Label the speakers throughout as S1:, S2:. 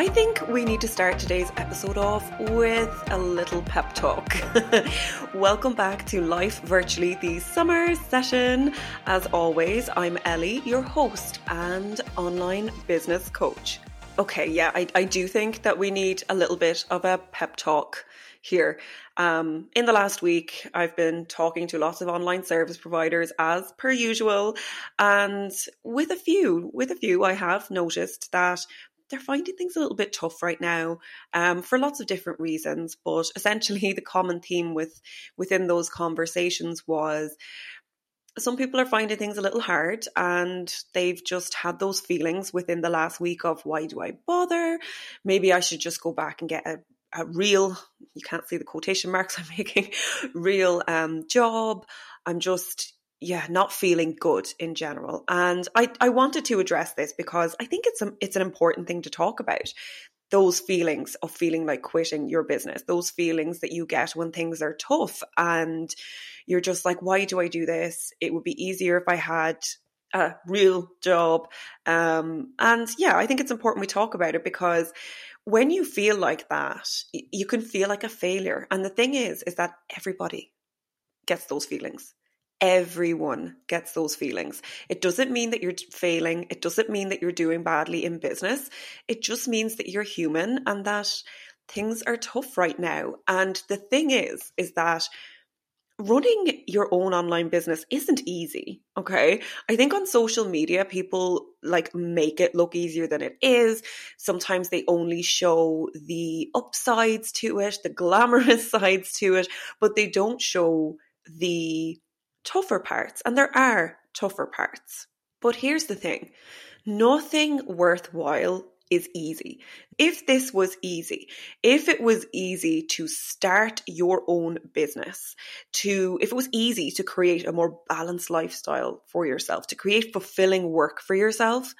S1: I think we need to start today's episode off with a little pep talk. Welcome back to Life Virtually, the summer session. As always, I'm Ellie, your host and online business coach. Okay, yeah, I, I do think that we need a little bit of a pep talk here. Um, in the last week, I've been talking to lots of online service providers as per usual, and with a few, with a few, I have noticed that they're finding things a little bit tough right now um, for lots of different reasons. But essentially, the common theme with within those conversations was some people are finding things a little hard and they've just had those feelings within the last week of why do I bother? Maybe I should just go back and get a, a real, you can't see the quotation marks I'm making, real um, job. I'm just, yeah, not feeling good in general. And I, I wanted to address this because I think it's a, it's an important thing to talk about. Those feelings of feeling like quitting your business, those feelings that you get when things are tough and you're just like, why do I do this? It would be easier if I had a real job. Um, and yeah, I think it's important we talk about it because when you feel like that, you can feel like a failure. And the thing is, is that everybody gets those feelings. Everyone gets those feelings. It doesn't mean that you're failing. It doesn't mean that you're doing badly in business. It just means that you're human and that things are tough right now. And the thing is, is that running your own online business isn't easy. Okay. I think on social media, people like make it look easier than it is. Sometimes they only show the upsides to it, the glamorous sides to it, but they don't show the tougher parts, and there are tougher parts. But here's the thing nothing worthwhile is easy. If this was easy, if it was easy to start your own business, to if it was easy to create a more balanced lifestyle for yourself, to create fulfilling work for yourself,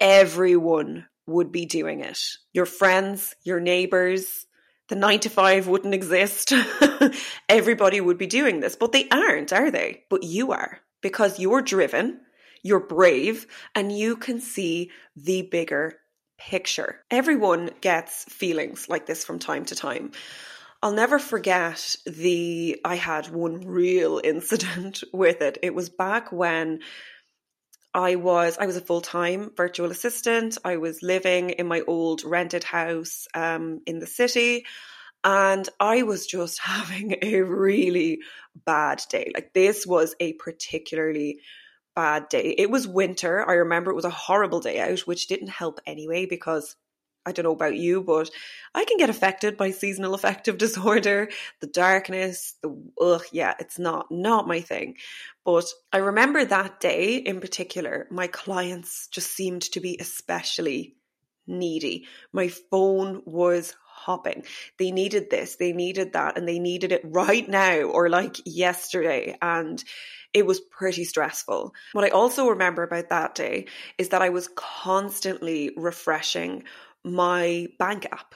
S1: everyone would be doing it. Your friends, your neighbors, the nine to five wouldn't exist. Everybody would be doing this, but they aren't, are they? But you are because you're driven, you're brave, and you can see the bigger picture. Everyone gets feelings like this from time to time. I'll never forget the I had one real incident with it. It was back when I was I was a full time virtual assistant. I was living in my old rented house um, in the city, and I was just having a really bad day. Like this was a particularly bad day. It was winter. I remember it was a horrible day out, which didn't help anyway because I don't know about you, but I can get affected by seasonal affective disorder, the darkness, the ugh, yeah, it's not not my thing. But I remember that day in particular, my clients just seemed to be especially needy. My phone was hopping. They needed this, they needed that, and they needed it right now or like yesterday. And it was pretty stressful. What I also remember about that day is that I was constantly refreshing my bank app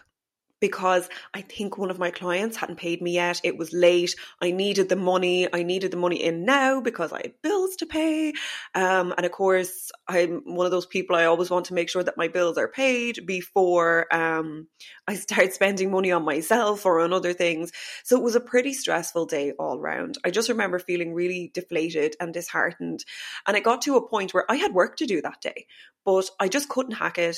S1: because I think one of my clients hadn't paid me yet. It was late. I needed the money. I needed the money in now because I had bills to pay. Um, and of course, I'm one of those people I always want to make sure that my bills are paid before um, I start spending money on myself or on other things. So it was a pretty stressful day all round. I just remember feeling really deflated and disheartened. And it got to a point where I had work to do that day, but I just couldn't hack it.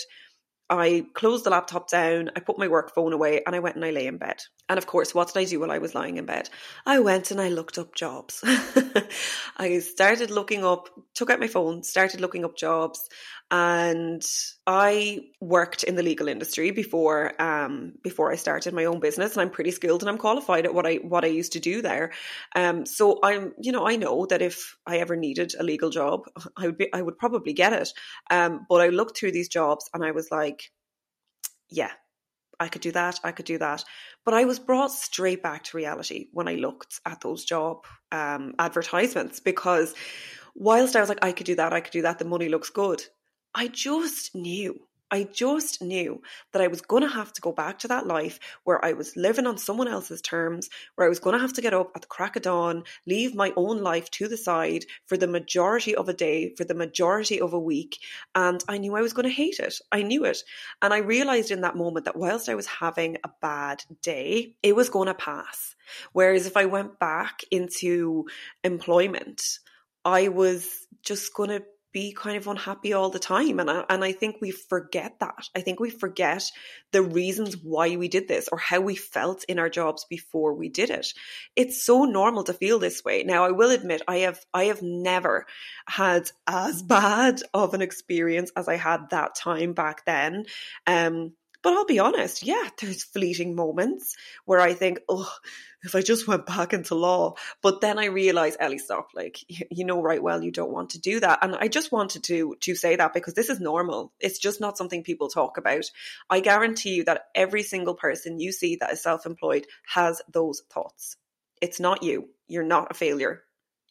S1: I closed the laptop down, I put my work phone away, and I went and I lay in bed. And of course, what did I do while I was lying in bed? I went and I looked up jobs. I started looking up, took out my phone, started looking up jobs, and I worked in the legal industry before um, before I started my own business, and I'm pretty skilled and I'm qualified at what I what I used to do there. Um, so I'm you know I know that if I ever needed a legal job, I would be I would probably get it. Um, but I looked through these jobs and I was like, yeah, I could do that, I could do that. But I was brought straight back to reality when I looked at those job um, advertisements because whilst I was like, I could do that, I could do that, the money looks good, I just knew I just knew that I was going to have to go back to that life where I was living on someone else's terms, where I was going to have to get up at the crack of dawn, leave my own life to the side for the majority of a day, for the majority of a week. And I knew I was going to hate it. I knew it. And I realized in that moment that whilst I was having a bad day, it was going to pass. Whereas if I went back into employment, I was just going to be kind of unhappy all the time. And I, and I think we forget that. I think we forget the reasons why we did this or how we felt in our jobs before we did it. It's so normal to feel this way. Now, I will admit, I have, I have never had as bad of an experience as I had that time back then. Um, but I'll be honest, yeah, there's fleeting moments where I think, oh, if I just went back into law. But then I realize, Ellie, stop. Like, you know right well you don't want to do that. And I just wanted to to say that because this is normal. It's just not something people talk about. I guarantee you that every single person you see that is self-employed has those thoughts. It's not you. You're not a failure.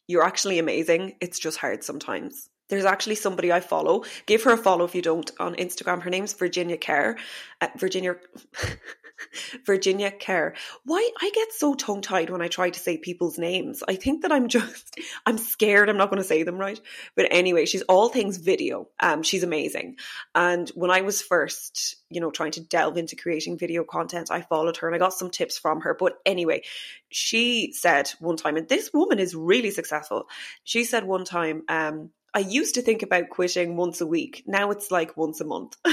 S1: You're actually amazing. It's just hard sometimes. There's actually somebody I follow. Give her a follow if you don't on Instagram. Her name's Virginia Kerr. Uh, Virginia. Virginia Kerr. Why I get so tongue tied when I try to say people's names. I think that I'm just I'm scared I'm not going to say them right. But anyway, she's all things video. Um, she's amazing. And when I was first, you know, trying to delve into creating video content, I followed her and I got some tips from her. But anyway, she said one time, and this woman is really successful. She said one time, um, I used to think about quitting once a week. Now it's like once a month.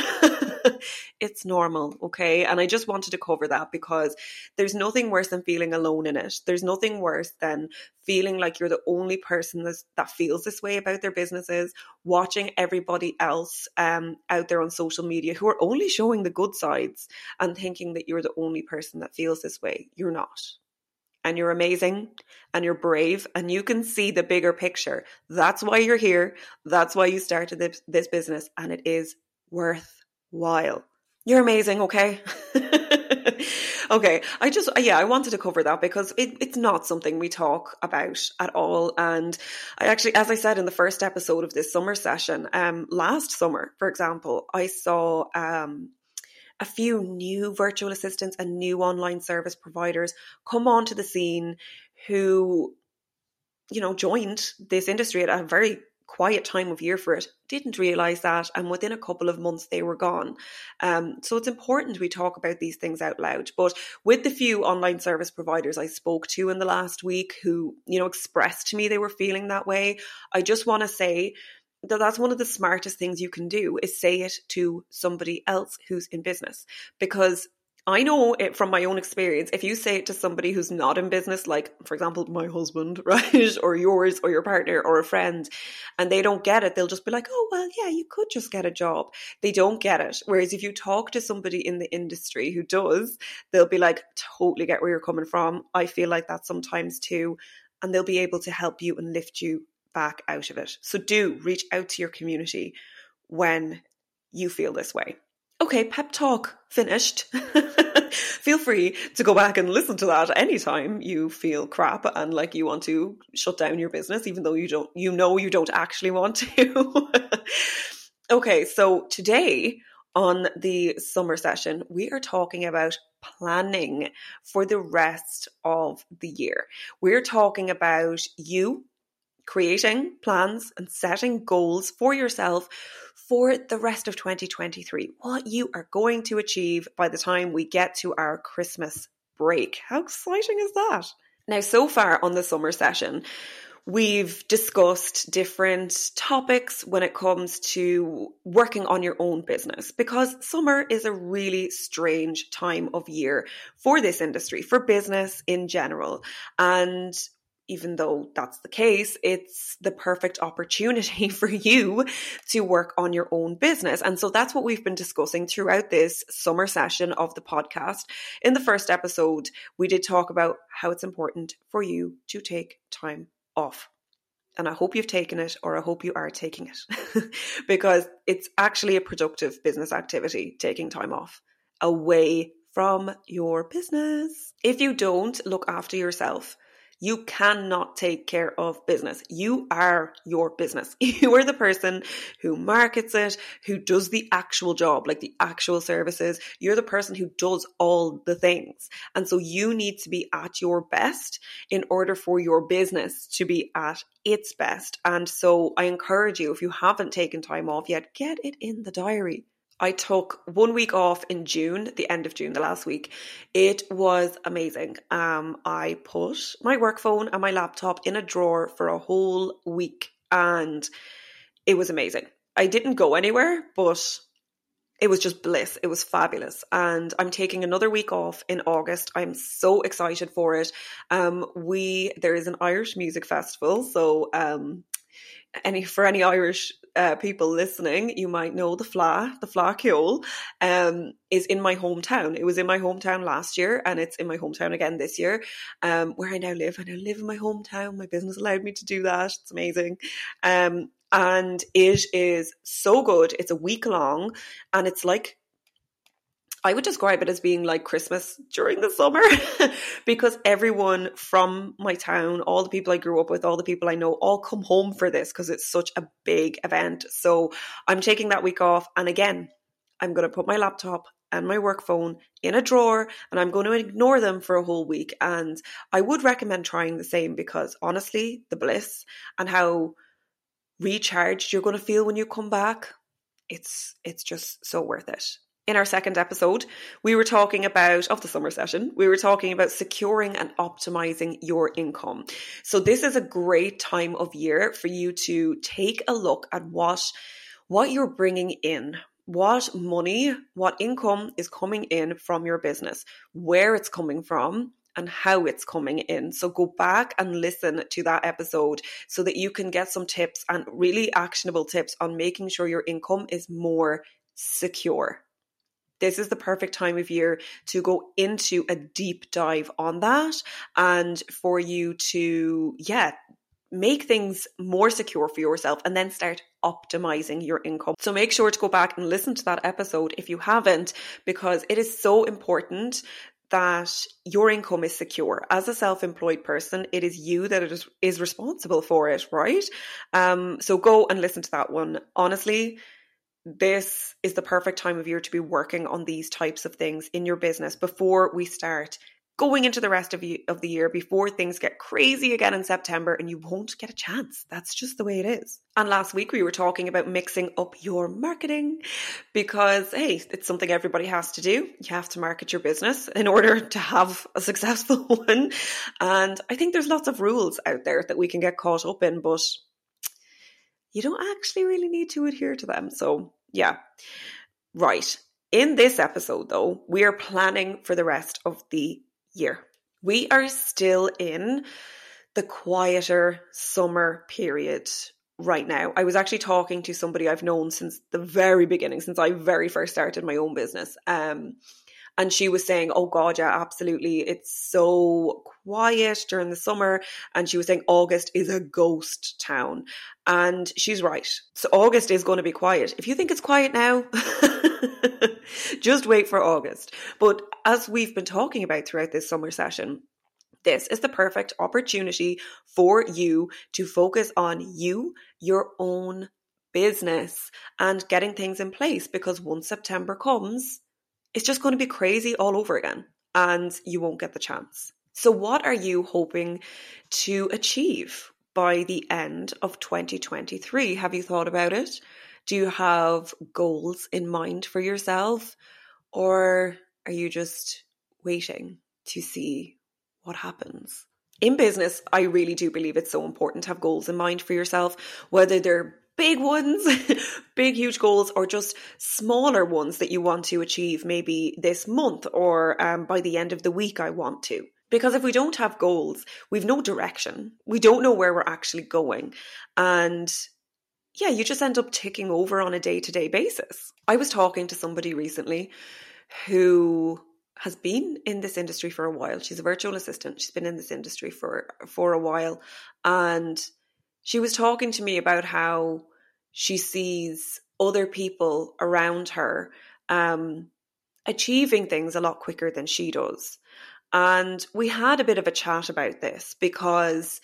S1: it's normal, okay? And I just wanted to cover that because there's nothing worse than feeling alone in it. There's nothing worse than feeling like you're the only person that feels this way about their businesses, watching everybody else um, out there on social media who are only showing the good sides and thinking that you're the only person that feels this way. You're not and you're amazing and you're brave and you can see the bigger picture. That's why you're here. That's why you started this, this business and it is worthwhile. You're amazing, okay? okay, I just, yeah, I wanted to cover that because it, it's not something we talk about at all. And I actually, as I said in the first episode of this summer session, um, last summer, for example, I saw um, a few new virtual assistants and new online service providers come onto the scene who, you know, joined this industry at a very quiet time of year for it didn't realize that and within a couple of months they were gone. Um, so it's important we talk about these things out loud but with the few online service providers i spoke to in the last week who you know expressed to me they were feeling that way i just want to say that's one of the smartest things you can do is say it to somebody else who's in business because I know it from my own experience. If you say it to somebody who's not in business, like for example, my husband, right, or yours, or your partner, or a friend, and they don't get it, they'll just be like, "Oh, well, yeah, you could just get a job." They don't get it. Whereas if you talk to somebody in the industry who does, they'll be like, "Totally get where you're coming from." I feel like that sometimes too, and they'll be able to help you and lift you back out of it. So do reach out to your community when you feel this way. Okay, pep talk finished. feel free to go back and listen to that anytime you feel crap and like you want to shut down your business, even though you don't, you know, you don't actually want to. okay, so today on the summer session, we are talking about planning for the rest of the year. We're talking about you creating plans and setting goals for yourself for the rest of 2023, what you are going to achieve by the time we get to our Christmas break. How exciting is that? Now, so far on the summer session, We've discussed different topics when it comes to working on your own business because summer is a really strange time of year for this industry, for business in general. And even though that's the case, it's the perfect opportunity for you to work on your own business. And so that's what we've been discussing throughout this summer session of the podcast. In the first episode, we did talk about how it's important for you to take time off. And I hope you've taken it, or I hope you are taking it, because it's actually a productive business activity, taking time off away from your business. If you don't look after yourself, You cannot take care of business. You are your business. You are the person who markets it, who does the actual job, like the actual services. You're the person who does all the things. And so you need to be at your best in order for your business to be at its best. And so I encourage you, if you haven't taken time off yet, get it in the diary. I took one week off in June, the end of June, the last week. It was amazing. Um, I put my work phone and my laptop in a drawer for a whole week and it was amazing. I didn't go anywhere, but it was just bliss. It was fabulous. And I'm taking another week off in August. I'm so excited for it. Um, we there is an Irish music festival, so um, any for any Irish uh, people listening, you might know the Fleadh, the Fleadh Cheoil, um, is in my hometown. It was in my hometown last year, and it's in my hometown again this year, um, where I now live. I now live in my hometown. My business allowed me to do that. It's amazing. Um, and it is so good. It's a week long, and it's like I would describe it as being like Christmas during the summer because everyone from my town, all the people I grew up with, all the people I know, all come home for this because it's such a big event. So I'm taking that week off. And again, I'm going to put my laptop and my work phone in a drawer and I'm going to ignore them for a whole week. And I would recommend trying the same because honestly, the bliss and how recharged you're going to feel when you come back, it's it's just so worth it in our second episode, we were talking about, of the summer session, we were talking about securing and optimizing your income. So this is a great time of year for you to take a look at what, what you're bringing in, what money, what income is coming in from your business, where it's coming from, and how it's coming in. So go back and listen to that episode so that you can get some tips and really actionable tips on making sure your income is more secure this is the perfect time of year to go into a deep dive on that and for you to, yeah, make things more secure for yourself and then start optimizing your income. So make sure to go back and listen to that episode if you haven't, because it is so important that your income is secure. As a self-employed person, it is you that is, is responsible for it, right? Um, so go and listen to that one. Honestly, this is the perfect time of year to be working on these types of things in your business before we start going into the rest of, you, of the year before things get crazy again in September and you won't get a chance. That's just the way it is. And last week we were talking about mixing up your marketing because, hey, it's something everybody has to do. You have to market your business in order to have a successful one. And I think there's lots of rules out there that we can get caught up in, but you don't actually really need to adhere to them. So, yeah. Right. In this episode, though, we are planning for the rest of the year. We are still in the quieter summer period right now. I was actually talking to somebody I've known since the very beginning, since I very first started my own business. Um, and she was saying, Oh God, yeah, absolutely. It's so quiet during the summer. And she was saying August is a ghost town. And she's right. So August is going to be quiet. If you think it's quiet now, just wait for August. But as we've been talking about throughout this summer session, this is the perfect opportunity for you to focus on you, your own business, and getting things in place because once September comes, it's just going to be crazy all over again and you won't get the chance. So, what are you hoping to achieve by the end of 2023? Have you thought about it? Do you have goals in mind for yourself? Or are you just waiting to see what happens? In business, I really do believe it's so important to have goals in mind for yourself, whether they're big ones, big, huge goals, or just smaller ones that you want to achieve maybe this month or um, by the end of the week, I want to. Because if we don't have goals, we've no direction. We don't know where we're actually going. And yeah, you just end up ticking over on a day to day basis. I was talking to somebody recently who has been in this industry for a while. She's a virtual assistant. She's been in this industry for for a while and she was talking to me about how she sees other people around her um, achieving things a lot quicker than she does. And we had a bit of a chat about this because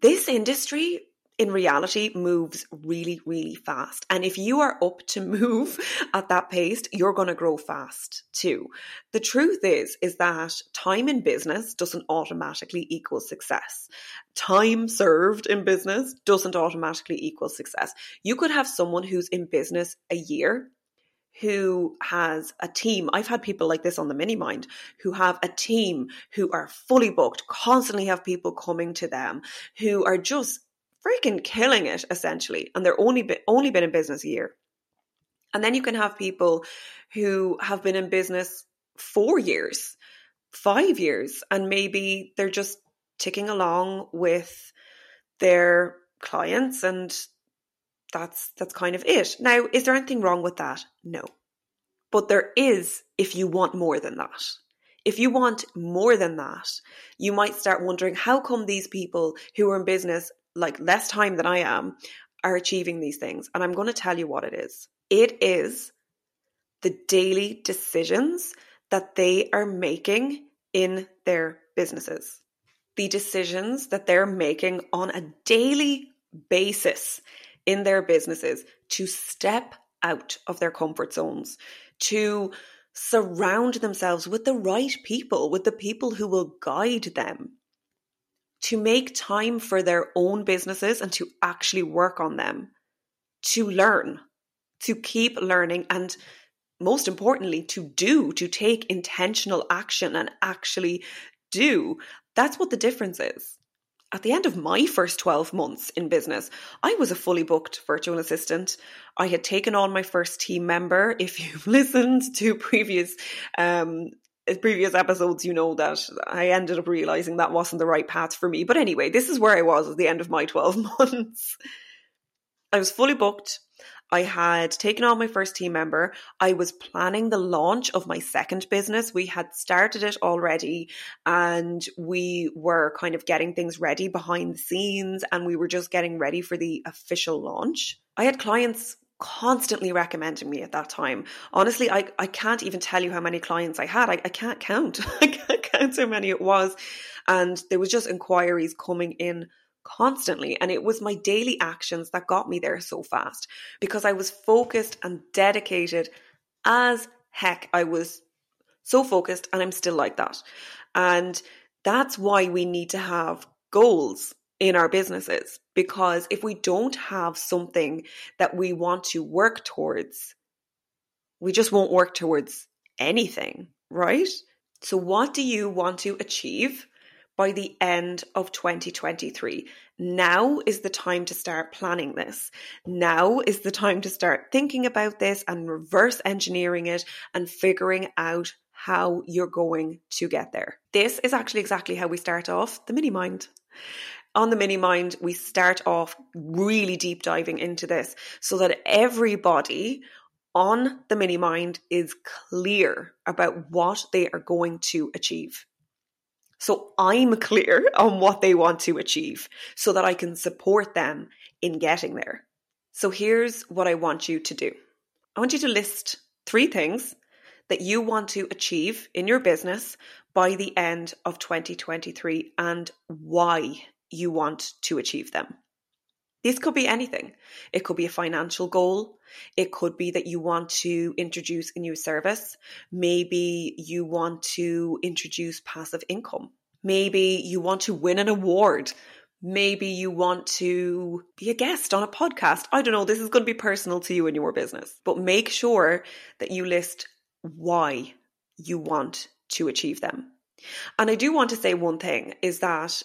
S1: this industry in reality moves really, really fast. And if you are up to move at that pace, you're going to grow fast too. The truth is, is that time in business doesn't automatically equal success. Time served in business doesn't automatically equal success. You could have someone who's in business a year who has a team. I've had people like this on the mini mind who have a team who are fully booked, constantly have people coming to them who are just freaking killing it essentially and they're only been, only been in business a year. And then you can have people who have been in business 4 years 5 years and maybe they're just ticking along with their clients and that's that's kind of it. Now is there anything wrong with that? No. But there is if you want more than that. If you want more than that, you might start wondering how come these people who are in business like less time than I am are achieving these things. And I'm going to tell you what it is. It is the daily decisions that they are making in their businesses. The decisions that they're making on a daily basis in their businesses to step out of their comfort zones, to surround themselves with the right people, with the people who will guide them, to make time for their own businesses and to actually work on them, to learn, to keep learning, and most importantly, to do, to take intentional action and actually do. That's what the difference is. At the end of my first 12 months in business, I was a fully booked virtual assistant. I had taken on my first team member. If you've listened to previous um, Uh, previous episodes, you know that I ended up realizing that wasn't the right path for me. But anyway, this is where I was at the end of my 12 months. I was fully booked. I had taken on my first team member. I was planning the launch of my second business. We had started it already and we were kind of getting things ready behind the scenes and we were just getting ready for the official launch. I had clients constantly recommending me at that time. Honestly, I, I can't even tell you how many clients I had. I, I can't count. I can't count how many it was. And there was just inquiries coming in constantly. And it was my daily actions that got me there so fast because I was focused and dedicated as heck. I was so focused and I'm still like that. And that's why we need to have goals in our businesses because if we don't have something that we want to work towards, we just won't work towards anything, right? So, what do you want to achieve by the end of 2023? Now is the time to start planning this. Now is the time to start thinking about this and reverse engineering it and figuring out how you're going to get there. This is actually exactly how we start off the mini mind on the mini mind, we start off really deep diving into this so that everybody on the mini mind is clear about what they are going to achieve. So I'm clear on what they want to achieve so that I can support them in getting there. So here's what I want you to do I want you to list three things that you want to achieve in your business by the end of 2023 and why you want to achieve them. This could be anything. It could be a financial goal. It could be that you want to introduce a new service. Maybe you want to introduce passive income. Maybe you want to win an award. Maybe you want to be a guest on a podcast. I don't know. This is going to be personal to you and your business, but make sure that you list why you want to achieve them. And I do want to say one thing is that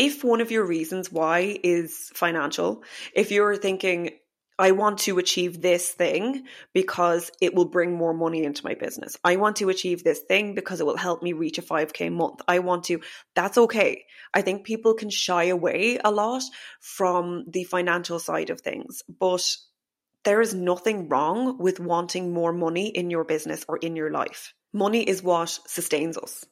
S1: if one of your reasons why is financial, if you're thinking, I want to achieve this thing because it will bring more money into my business. I want to achieve this thing because it will help me reach a 5k month. I want to, that's okay. I think people can shy away a lot from the financial side of things, but there is nothing wrong with wanting more money in your business or in your life. Money is what sustains us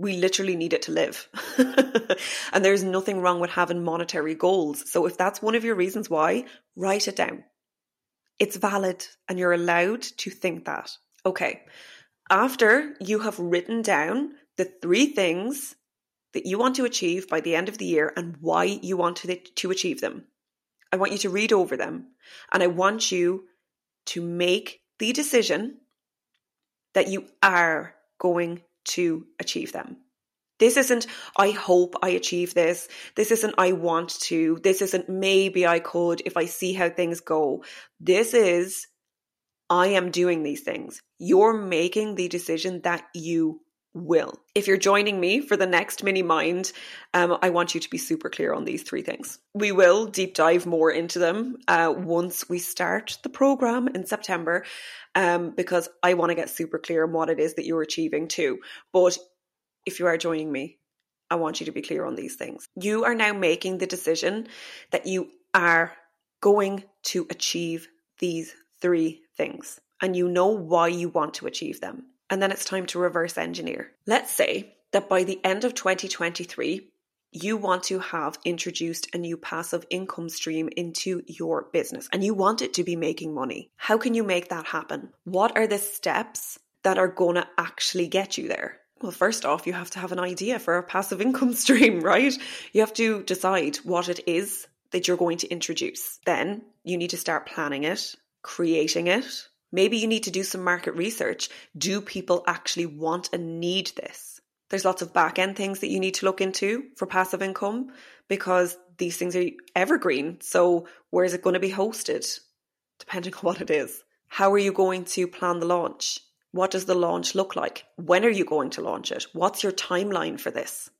S1: we literally need it to live. and there's nothing wrong with having monetary goals. So if that's one of your reasons why, write it down. It's valid and you're allowed to think that. Okay. After you have written down the three things that you want to achieve by the end of the year and why you want to, to achieve them. I want you to read over them and I want you to make the decision that you are going to achieve them. This isn't, I hope I achieve this. This isn't, I want to. This isn't, maybe I could if I see how things go. This is, I am doing these things. You're making the decision that you will. If you're joining me for the next mini mind, um, I want you to be super clear on these three things. We will deep dive more into them uh, once we start the program in September, um, because I want to get super clear on what it is that you're achieving too. But if you are joining me, I want you to be clear on these things. You are now making the decision that you are going to achieve these three things, and you know why you want to achieve them. And then it's time to reverse engineer. Let's say that by the end of 2023, you want to have introduced a new passive income stream into your business and you want it to be making money. How can you make that happen? What are the steps that are going to actually get you there? Well, first off, you have to have an idea for a passive income stream, right? You have to decide what it is that you're going to introduce. Then you need to start planning it, creating it. Maybe you need to do some market research. Do people actually want and need this? There's lots of back end things that you need to look into for passive income because these things are evergreen. So, where is it going to be hosted? Depending on what it is. How are you going to plan the launch? What does the launch look like? When are you going to launch it? What's your timeline for this?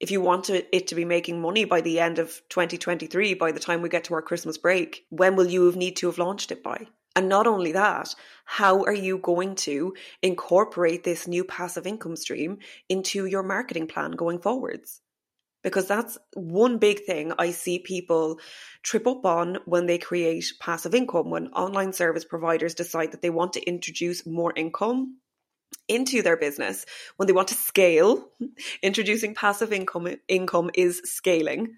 S1: If you want it to be making money by the end of 2023, by the time we get to our Christmas break, when will you need to have launched it by? And not only that, how are you going to incorporate this new passive income stream into your marketing plan going forwards? because that's one big thing I see people trip up on when they create passive income, when online service providers decide that they want to introduce more income into their business when they want to scale introducing passive income income is scaling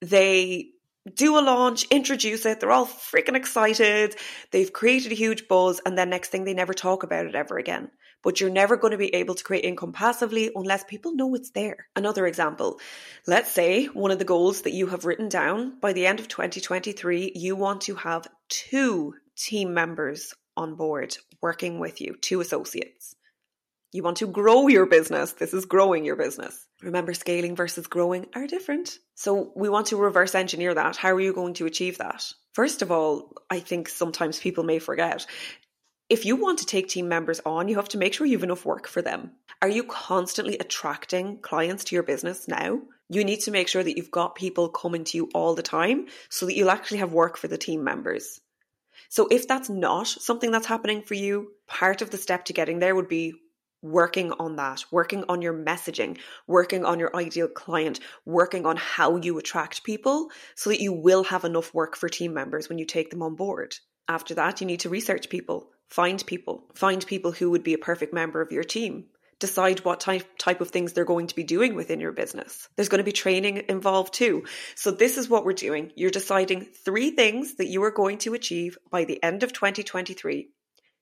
S1: they do a launch, introduce it, they're all freaking excited, they've created a huge buzz, and then next thing they never talk about it ever again. But you're never going to be able to create income passively unless people know it's there. Another example let's say one of the goals that you have written down by the end of 2023, you want to have two team members on board working with you, two associates. You want to grow your business. This is growing your business. Remember, scaling versus growing are different. So we want to reverse engineer that. How are you going to achieve that? First of all, I think sometimes people may forget. If you want to take team members on, you have to make sure you have enough work for them. Are you constantly attracting clients to your business now? You need to make sure that you've got people coming to you all the time so that you'll actually have work for the team members. So if that's not something that's happening for you, part of the step to getting there would be working on that, working on your messaging, working on your ideal client, working on how you attract people so that you will have enough work for team members when you take them on board. After that, you need to research people, find people, find people who would be a perfect member of your team. Decide what type, type of things they're going to be doing within your business. There's going to be training involved too. So, this is what we're doing. You're deciding three things that you are going to achieve by the end of 2023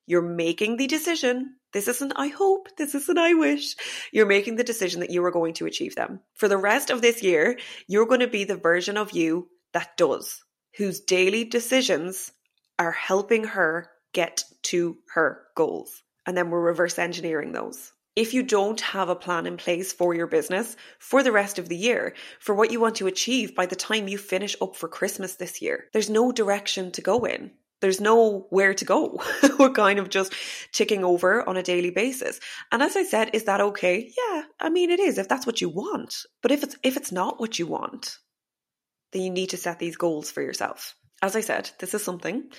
S1: you're making the decision. This isn't I hope, this isn't I wish. You're making the decision that you are going to achieve them. For the rest of this year, you're going to be the version of you that does, whose daily decisions are helping her get to her goals. And then we're reverse engineering those. If you don't have a plan in place for your business for the rest of the year, for what you want to achieve by the time you finish up for Christmas this year, there's no direction to go in there's nowhere to go. We're kind of just ticking over on a daily basis. And as I said, is that okay? Yeah, I mean it is if that's what you want. But if it's if it's not what you want, then you need to set these goals for yourself. As I said, this is something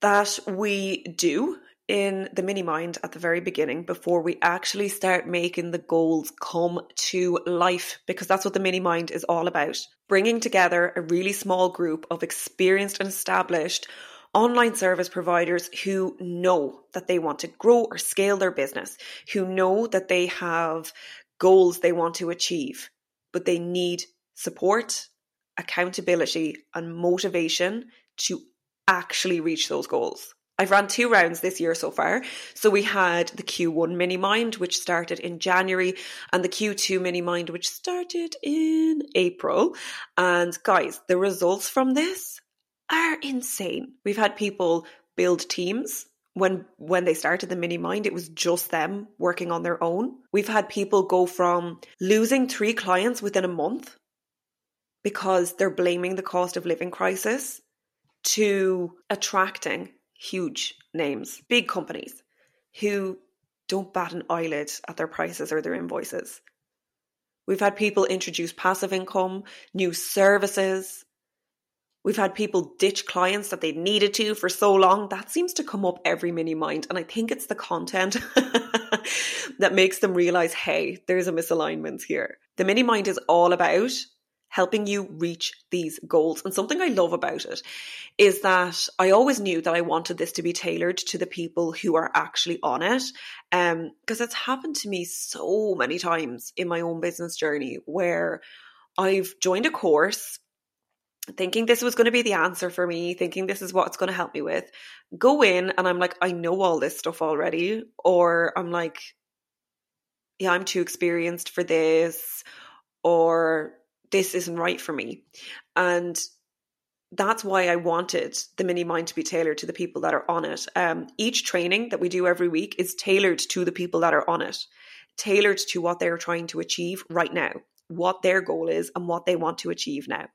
S1: that we do in the mini mind at the very beginning before we actually start making the goals come to life because that's what the mini mind is all about. Bringing together a really small group of experienced and established online service providers who know that they want to grow or scale their business, who know that they have goals they want to achieve, but they need support, accountability, and motivation to actually reach those goals. I've run two rounds this year so far. So we had the Q1 mini mind, which started in January, and the Q2 mini mind, which started in April. And guys, the results from this are insane. We've had people build teams. When when they started the mini mind, it was just them working on their own. We've had people go from losing three clients within a month because they're blaming the cost of living crisis to attracting huge names, big companies who don't bat an eyelid at their prices or their invoices. We've had people introduce passive income, new services. We've had people ditch clients that they needed to for so long. That seems to come up every mini mind. And I think it's the content that makes them realize hey, there's a misalignment here. The mini mind is all about helping you reach these goals. And something I love about it is that I always knew that I wanted this to be tailored to the people who are actually on it. Um, because it's happened to me so many times in my own business journey where I've joined a course thinking this was going to be the answer for me, thinking this is what's going to help me with. Go in and I'm like, I know all this stuff already. Or I'm like, yeah, I'm too experienced for this. Or this isn't right for me. And that's why I wanted the mini mind to be tailored to the people that are on it. Um, each training that we do every week is tailored to the people that are on it, tailored to what they're trying to achieve right now, what their goal is, and what they want to achieve now.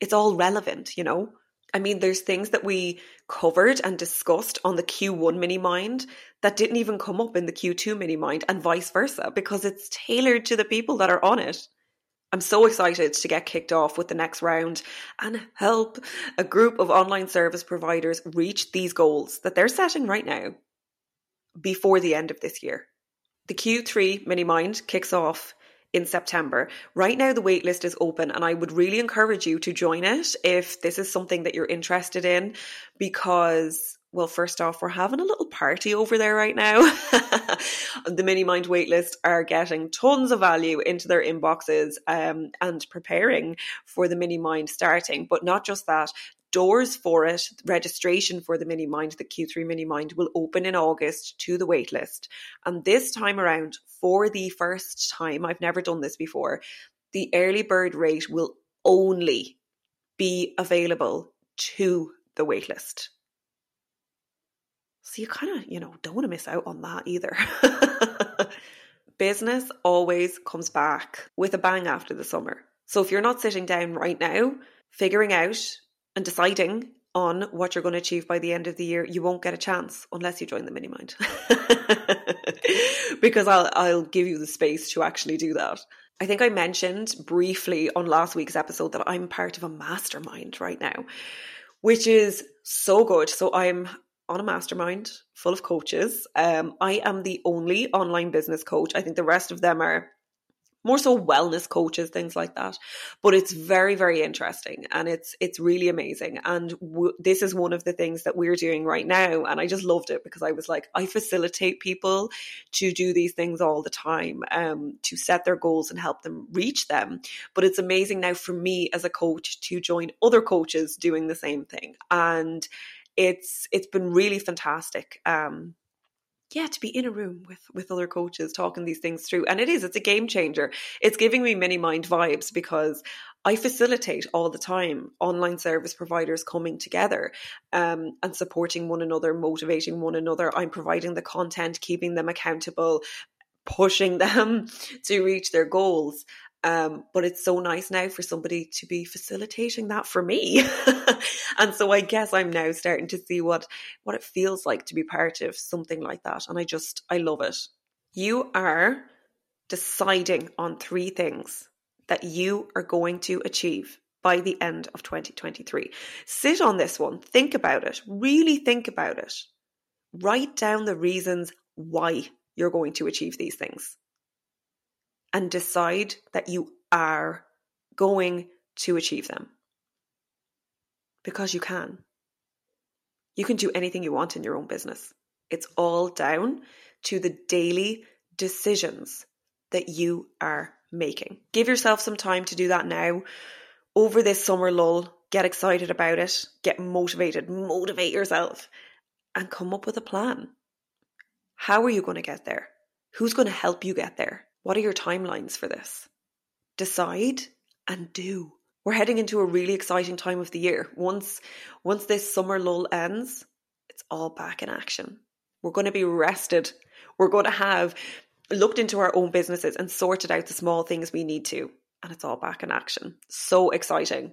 S1: It's all relevant, you know? I mean, there's things that we covered and discussed on the Q1 mini mind that didn't even come up in the Q2 mini mind, and vice versa, because it's tailored to the people that are on it. I'm so excited to get kicked off with the next round and help a group of online service providers reach these goals that they're setting right now before the end of this year. The Q3 Mini Mind kicks off in September. Right now, the waitlist is open, and I would really encourage you to join it if this is something that you're interested in because well, first off, we're having a little party over there right now. the Mini Mind waitlist are getting tons of value into their inboxes um, and preparing for the Mini Mind starting. But not just that, doors for it, registration for the Mini Mind, the Q3 Mini Mind, will open in August to the waitlist. And this time around, for the first time, I've never done this before, the early bird rate will only be available to the waitlist. So you kind of, you know, don't want to miss out on that either. Business always comes back with a bang after the summer. So if you're not sitting down right now, figuring out and deciding on what you're going to achieve by the end of the year, you won't get a chance unless you join the mini mind. because I'll I'll give you the space to actually do that. I think I mentioned briefly on last week's episode that I'm part of a mastermind right now, which is so good. So I'm on a mastermind full of coaches. Um, I am the only online business coach. I think the rest of them are more so wellness coaches, things like that. But it's very, very interesting and it's it's really amazing. And w- this is one of the things that we're doing right now. And I just loved it because I was like, I facilitate people to do these things all the time, um, to set their goals and help them reach them. But it's amazing now for me as a coach to join other coaches doing the same thing. And it's it's been really fantastic. Um, yeah, to be in a room with with other coaches talking these things through, and it is it's a game changer. It's giving me mini mind vibes because I facilitate all the time online service providers coming together um, and supporting one another, motivating one another. I'm providing the content, keeping them accountable, pushing them to reach their goals. Um, but it's so nice now for somebody to be facilitating that for me. and so I guess I'm now starting to see what what it feels like to be part of something like that. And I just I love it. You are deciding on three things that you are going to achieve by the end of 2023. Sit on this one, think about it, really think about it. Write down the reasons why you're going to achieve these things and decide that you are going to achieve them. Because you can. You can do anything you want in your own business. It's all down to the daily decisions that you are making. Give yourself some time to do that now. Over this summer lull, get excited about it, get motivated, motivate yourself, and come up with a plan. How are you going to get there? Who's going to help you get there? What are your timelines for this? Decide and do. We're heading into a really exciting time of the year. Once once this summer lull ends, it's all back in action. We're going to be rested. We're going to have looked into our own businesses and sorted out the small things we need to. And it's all back in action. So exciting.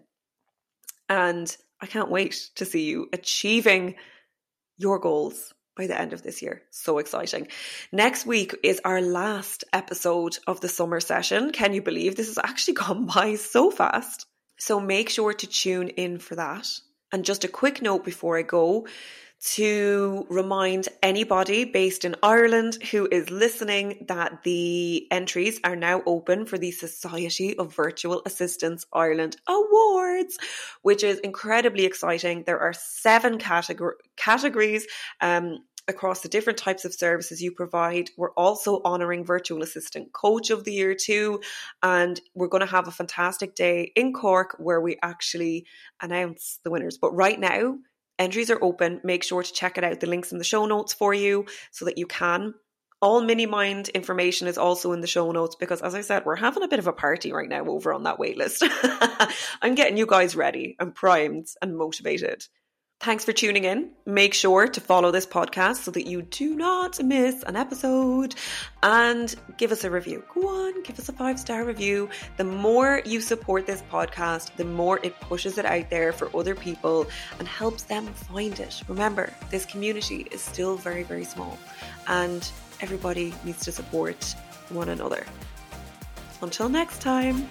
S1: And I can't wait to see you achieving your goals by the end of this year. So exciting. Next week is our last episode of the summer session. Can you believe this has actually gone by so fast? So make sure to tune in for that. And just a quick note before I go to remind anybody based in Ireland who is listening that the entries are now open for the Society of Virtual Assistants Ireland Awards, which is incredibly exciting. There are seven categor- categories. Um, across the different types of services you provide. We're also honouring Virtual Assistant Coach of the Year too. And we're going to have a fantastic day in Cork where we actually announce the winners. But right now, Entries are open. Make sure to check it out. The links in the show notes for you so that you can. All mini mind information is also in the show notes because, as I said, we're having a bit of a party right now over on that waitlist. I'm getting you guys ready and primed and motivated. Thanks for tuning in. Make sure to follow this podcast so that you do not miss an episode and give us a review. Go on, give us a five star review. The more you support this podcast, the more it pushes it out there for other people and helps them find it. Remember, this community is still very, very small and everybody needs to support one another. Until next time.